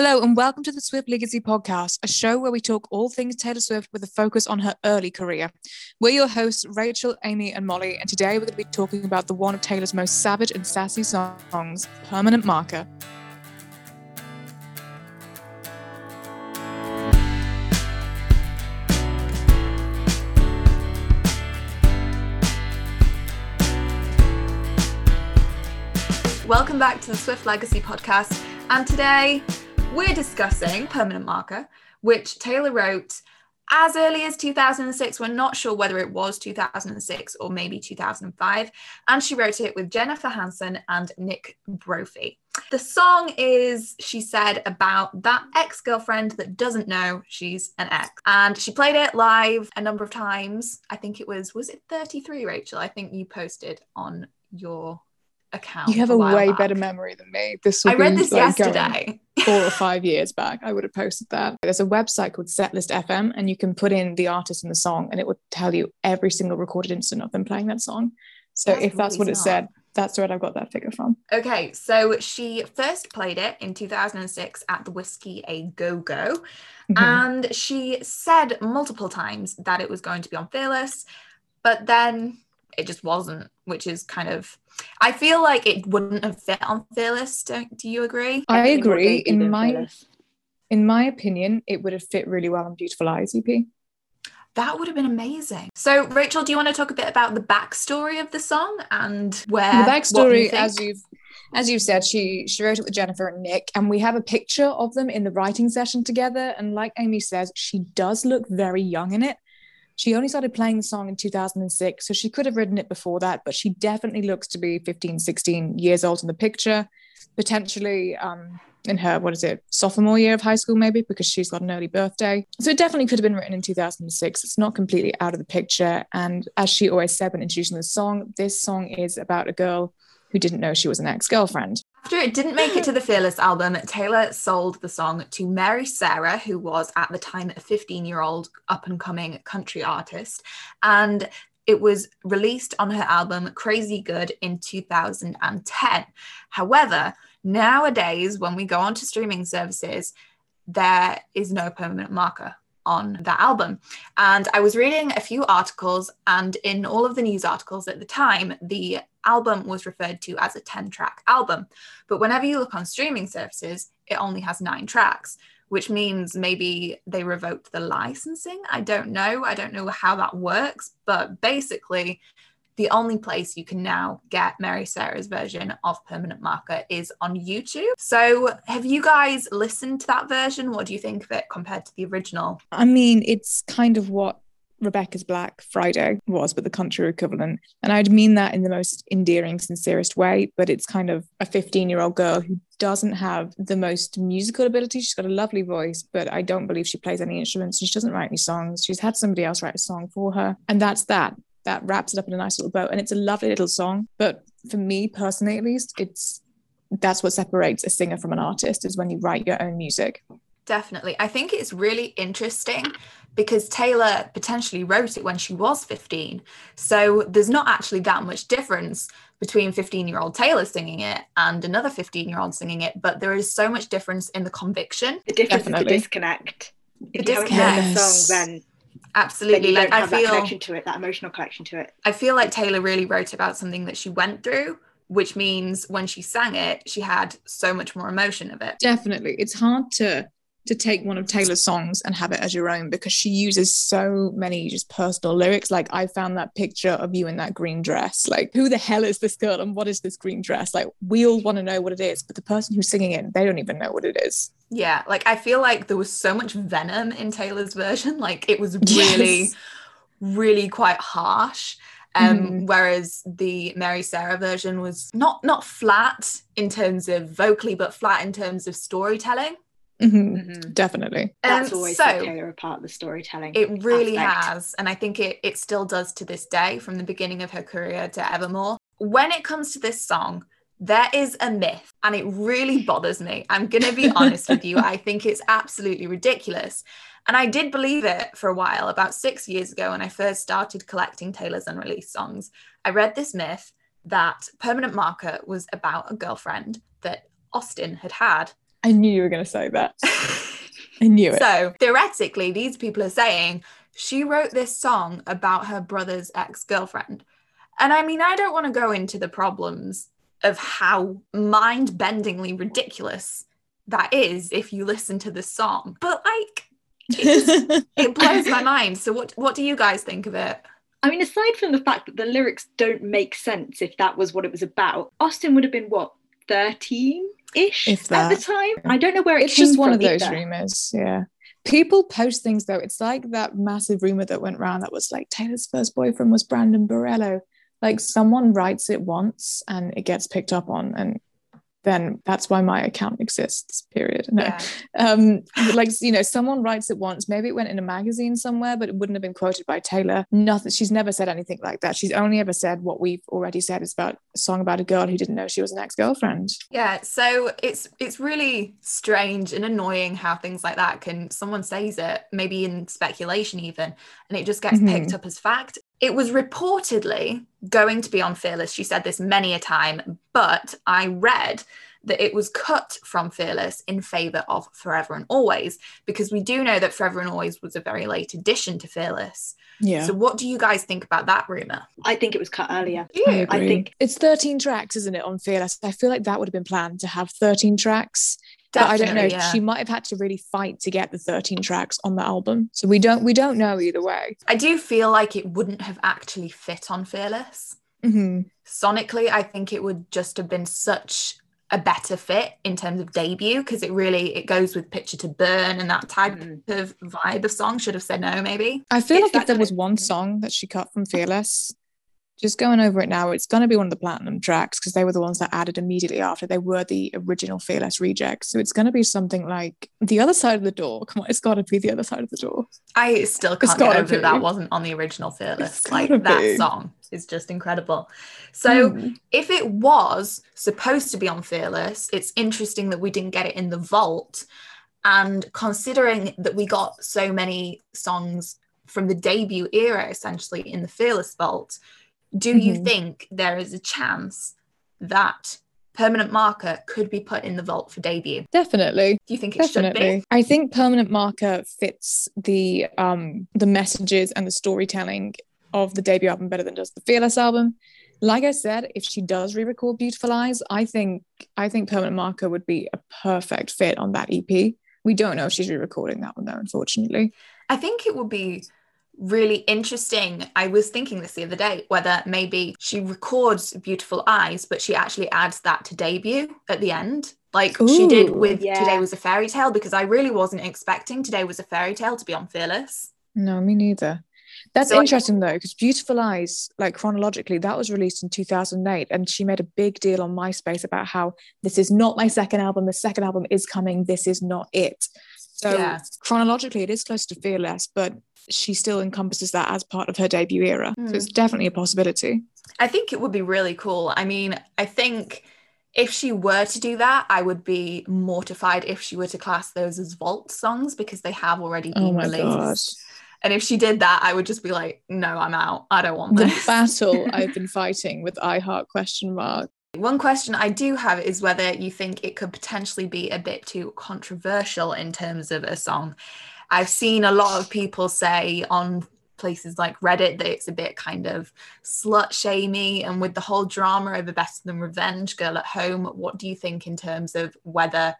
Hello, and welcome to the Swift Legacy Podcast, a show where we talk all things Taylor Swift with a focus on her early career. We're your hosts, Rachel, Amy, and Molly, and today we're going to be talking about the one of Taylor's most savage and sassy songs, Permanent Marker. Welcome back to the Swift Legacy Podcast, and today we're discussing Permanent Marker, which Taylor wrote as early as 2006. We're not sure whether it was 2006 or maybe 2005. And she wrote it with Jennifer Hanson and Nick Brophy. The song is, she said, about that ex girlfriend that doesn't know she's an ex. And she played it live a number of times. I think it was, was it 33, Rachel? I think you posted on your account. You have a, a, way back. better memory than me. This I read this like, yesterday. four or five years back. I would have posted that. There's a website called Setlist FM, and you can put in the artist and the song, and it would tell you every single recorded instant of them playing that song. So That's if that's what it smart. said, that's where I got that figure from. Okay, so she first played it in 2006 at the Whisky A Go Go, Mhm. and she said multiple times that it was going to be on Fearless, but then it just wasn't, which is kind of. I feel like it wouldn't have fit on Fearless. Don't, do you agree? I Definitely agree. In my Fearless. in my opinion, it would have fit really well on Beautiful Eyes EP. That would have been amazing. So, Rachel, do you want to talk a bit about the backstory of the song and where the what you backstory, as you've as you've said, she she wrote it with Jennifer and Nick, and we have a picture of them in the writing session together. And like Amy says, she does look very young in it. She only started playing the song in 2006, so she could have written it before that, but she definitely looks to be 15, 16 years old in the picture, potentially um, in her, what is it, sophomore year of high school, maybe, because she's got an early birthday. So it definitely could have been written in 2006. It's not completely out of the picture. And as she always said when introducing the song, this song is about a girl who didn't know she was an ex girlfriend. After it didn't make it to the Fearless album, Taylor sold the song to Mary Sarah, who was at the time a 15 year old up and coming country artist. And it was released on her album Crazy Good in 2010. However, nowadays, when we go onto streaming services, there is no permanent marker on that album. And I was reading a few articles, and in all of the news articles at the time, the album was referred to as a 10 track album. But whenever you look on streaming services, it only has nine tracks, which means maybe they revoked the licensing. I don't know. I don't know how that works. But basically, the only place you can now get Mary Sarah's version of Permanent Marker is on YouTube. So, have you guys listened to that version? What do you think of it compared to the original? I mean, it's kind of what Rebecca's Black Friday was, but the country equivalent. And I'd mean that in the most endearing, sincerest way. But it's kind of a 15 year old girl who doesn't have the most musical ability. She's got a lovely voice, but I don't believe she plays any instruments. And she doesn't write any songs. She's had somebody else write a song for her. And that's that. That wraps it up in a nice little bow. And it's a lovely little song. But for me personally, at least, it's that's what separates a singer from an artist is when you write your own music. Definitely. I think it's really interesting because Taylor potentially wrote it when she was 15. So there's not actually that much difference between 15 year old Taylor singing it and another 15 year old singing it, but there is so much difference in the conviction. The difference is the disconnect. If The you haven't heard the disconnect. song, then, then Absolutely. you Like I have that feel connection to it, that emotional connection to it. I feel like Taylor really wrote about something that she went through, which means when she sang it, she had so much more emotion of it. Definitely. It's hard to to take one of Taylor's songs and have it as your own because she uses so many just personal lyrics. Like I found that picture of you in that green dress. Like who the hell is this girl and what is this green dress? Like we all want to know what it is, but the person who's singing it, they don't even know what it is. Yeah, like I feel like there was so much venom in Taylor's version. Like it was really, Yes. really quite harsh. Um, Mhm. whereas the Mary Sarah version was not not flat in terms of vocally, but flat in terms of storytelling. Mhm. Mhm. Definitely. That's Um, always so set Taylor apart, the storytelling. it really aspect. has, and I think it it still does to this day, from the beginning of her career to Evermore. When it comes to this song, there is a myth, and it really bothers me. I'm gonna be honest with you. I think it's absolutely ridiculous. And I did believe it for a while, about six years ago, when I first started collecting Taylor's unreleased songs. I read this myth that Permanent Marker was about a girlfriend that Austin had had I knew you were going to say that. I knew it. So theoretically, these people are saying she wrote this song about her brother's ex girlfriend. And I mean, I don't want to go into the problems of how mind bendingly ridiculous that is if you listen to the song, but like, it, it blows my mind. So, what, what do you guys think of it? I mean, aside from the fact that the lyrics don't make sense if that was what it was about, Austin would have been what, 13 ish If at the time? I don't know where it it's just one of those either. rumors. Yeah. People post things though. It's like that massive rumor that went around that was like Taylor's first boyfriend was Brandon Borello. Like someone writes it once and it gets picked up on, and then that's why my account exists. Period. No. Yeah. Um, like you know, someone writes it once. Maybe it went in a magazine somewhere, but it wouldn't have been quoted by Taylor. Nothing. She's never said anything like that. She's only ever said what we've already said. It's about a song about a girl who didn't know she was an ex-girlfriend. Yeah, so it's it's really strange and annoying how things like that can someone says it, maybe in speculation even, and it just gets picked up as fact. It was reportedly going to be on Fearless. She said this many a time, but I read that it was cut from Fearless in favor of Forever and Always because we do know that Forever and Always was a very late addition to Fearless. Yeah. So what do you guys think about that rumor? I think it was cut earlier. I, I agree. think- it's 13 tracks, isn't it, on Fearless? I feel like that would have been planned to have 13 tracks. But I don't know. Yeah. She might have had to really fight to get the 13 tracks on the album. So we don't we don't know either way. I do feel like it wouldn't have actually fit on Fearless. Mhm. sonically i think it would just have been such a better fit in terms of debut because it really it goes with picture to burn and that type Mm. of vibe of song should have said no maybe I feel It's like if there was one song that she cut from Fearless, just going over it now, it's going to be one of the platinum tracks because they were the ones that added immediately after. They were the original Fearless rejects. So it's going to be something like The Other Side of the Door. Come on, it's got to be The Other Side of the Door. i still It's can't get over that be. that wasn't on the original fearless It's like that be. song is just incredible so Mm. if it was supposed to be on fearless it's interesting that we didn't get it in the vault and considering that we got so many songs from the debut era essentially in the fearless vault do you Mhm. think there is a chance that permanent marker could be put in the vault for debut Definitely. do you think it should Definitely. be I think permanent marker fits the um the messages and the storytelling of the debut album better than does the Fearless album. Like I said, if she does re-record Beautiful Eyes, I think I think permanent marker would be a perfect fit on that EP. We don't know if she's re-recording that one though, unfortunately. I think it would be really interesting. I was thinking this the other day whether maybe she records Beautiful Eyes, but she actually adds that to debut at the end, like she did with yeah. Today Was a Fairy Tale, because I really wasn't expecting Today Was a Fairy Tale to be on Fearless. No, me neither. That's So I- interesting though, because Beautiful Eyes, like chronologically, that was released in 2008, and she made a big deal on MySpace about how this is not my second album. The second album is coming. This is not it. So Yeah. chronologically, it is close to Fearless, but she still encompasses that as part of her debut era. Hmm. So it's definitely a possibility. I think it would be really cool. I mean, I think if she were to do that, I would be mortified if she were to class those as vault songs because they have already been Oh released. god. And if she did that, I would just be like, no, I'm out. I don't want The battle I've been fighting with iHeart question mark. One question I do have is whether you think it could potentially be a bit too controversial in terms of a song. I've seen a lot of people say on places like Reddit that it's a bit kind of slut shamey and with the whole drama over Better Than Revenge, Girl at Home, what do you think in terms of whether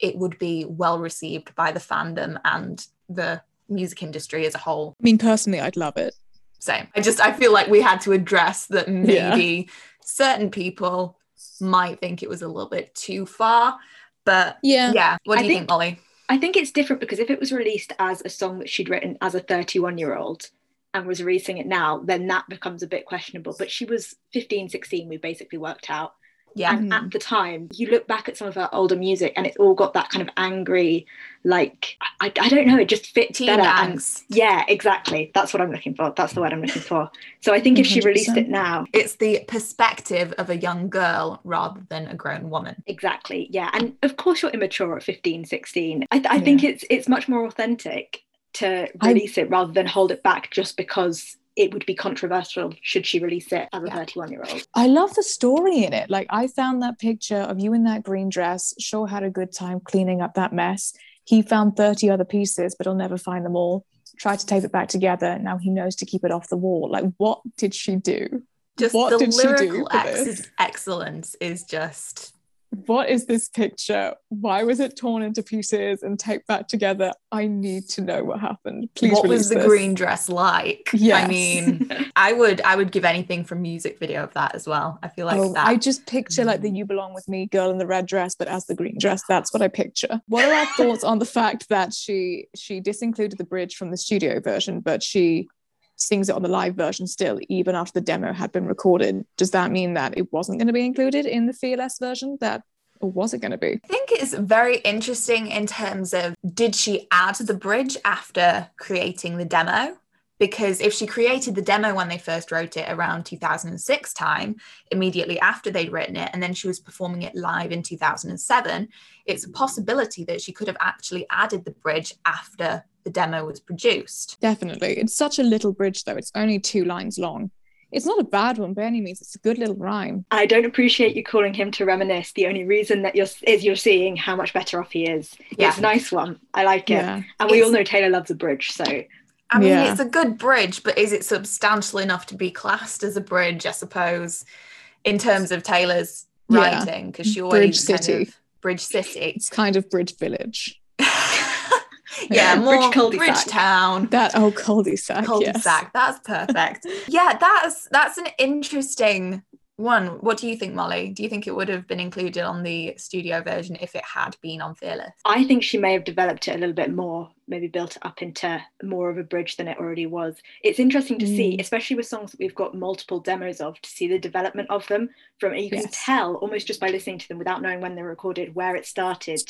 it would be well received by the fandom and the music industry as a whole? I mean, personally, I'd love it. Same. I just I feel like we had to address that maybe certain people might think it was a little bit too far. But Yeah. yeah, what do I you think- think, Molly? I think it's different because if it was released as a song that she'd written as a 31 year old and was releasing it now, then that becomes a bit questionable. But she was 15, 16, we basically worked out. Yeah. And at mm-hmm. the time, you look back at some of her older music and it's all got that kind of angry, like, I, I don't know, it just fits Teen better. And yeah, exactly. That's what I'm looking for. That's the word I'm looking for. So I think if she released it now, It's the perspective of a young girl rather than a grown woman. exactly. Yeah. And of course, you're immature at 15, 16. I, I think it's it's much more authentic to I- release it rather than hold it back just because it would be controversial should she release it as a Yeah. 31 year old. I love the story in it. Like I found that picture of you in that green dress. Shaw had a good time cleaning up that mess. He found 30 other pieces, but he'll never find them all. Tried to tape it back together. Now he knows to keep it off the wall. Like, what did she do? Just What the did she do lyrical ex- excellence is just What is this picture? Why was it torn into pieces and taped back together? I need to know what happened. Please what was the this. green dress like? Yeah. I mean, I would I would give anything for music video of that as well. I feel like oh, that I just picture like the mm. "You Belong with Me" girl in the red dress, but as the green dress. That's what I picture. What are our thoughts on the fact that she she disincluded the bridge from the studio version, but she sings it on the live version still, even after the demo had been recorded? Does that mean that it wasn't going to be included in the Fearless version? That or was it going to be? I think it's very interesting in terms of did she add the bridge after creating the demo? Because if she created the demo when they first wrote it around 2006 time, immediately after they'd written it, and then she was performing it live in 2007, it's a possibility that she could have actually added the bridge after the demo was produced. Definitely. It's such a little bridge though. It's only two lines long. It's not a bad one by any means. It's a good little rhyme. I don't appreciate you calling him to reminisce. The only reason that you're is you're seeing how much better off he is. Yeah. It's a nice one. I like it. Yeah. And we It's- all know Taylor loves a bridge, so I mean, Yeah. it's a good bridge, but is it substantial enough to be classed as a bridge, I suppose, in terms of Taylor's writing? Because she always Bridge kind City. of- Bridge City. It's kind of Bridge Village. yeah, Bridge more cul-de-sac. Bridge Town. That oh cul-de-sac. Cul-de-sac. Yes. That's perfect. yeah, that's that's an interesting one. What do you think, Molly? Do you think it would have been included on the studio version if it had been on Fearless? I think she may have developed it a little bit more, maybe built it up into more of a bridge than it already was. It's interesting to see, Mm. especially with songs that we've got multiple demos of, to see the development of them. From you can Yes. tell almost just by listening to them without knowing when they were recorded, where it started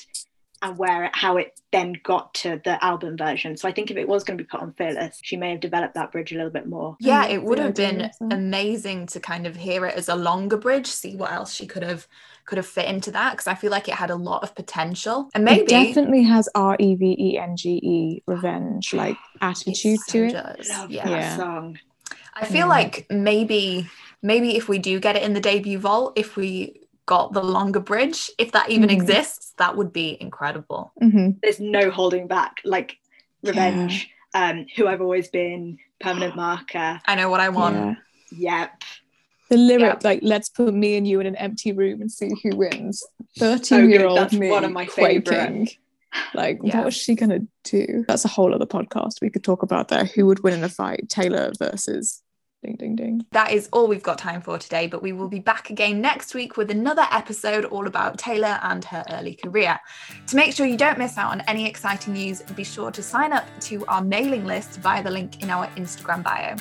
and where it, how it then got to the album version. So I think if it was going to be put on Fearless, she may have developed that bridge a little bit more. Yeah, it would have been amazing to kind of hear it as a longer bridge, see what else she could have could have fit into that because I feel like it had a lot of potential. And It maybe definitely has R E V E N G E revenge like attitude so to it. does. Love Yeah. that song. I feel Mm. like maybe maybe if we do get it in the debut vault, if we got the longer bridge, if that even Mhm. exists, that would be incredible. hmm There's no holding back. Like Revenge, um, Who I've Always Been, Permanent Marker. I know what I want. Yeah. Yep. The lyric, Yeah. like, let's put me and you in an empty room and see who wins. So 13 year good. old That's me one of my favourite. quaking. Like, Yeah. what was she going to do? That's a whole other podcast we could talk about there. Who would win in a fight? Taylor versus ding, ding, ding. That is all we've got time for today, but we will be back again next week with another episode all about Taylor and her early career. To make sure you don't miss out on any exciting news, be sure to sign up to our mailing list via the link in our Instagram bio.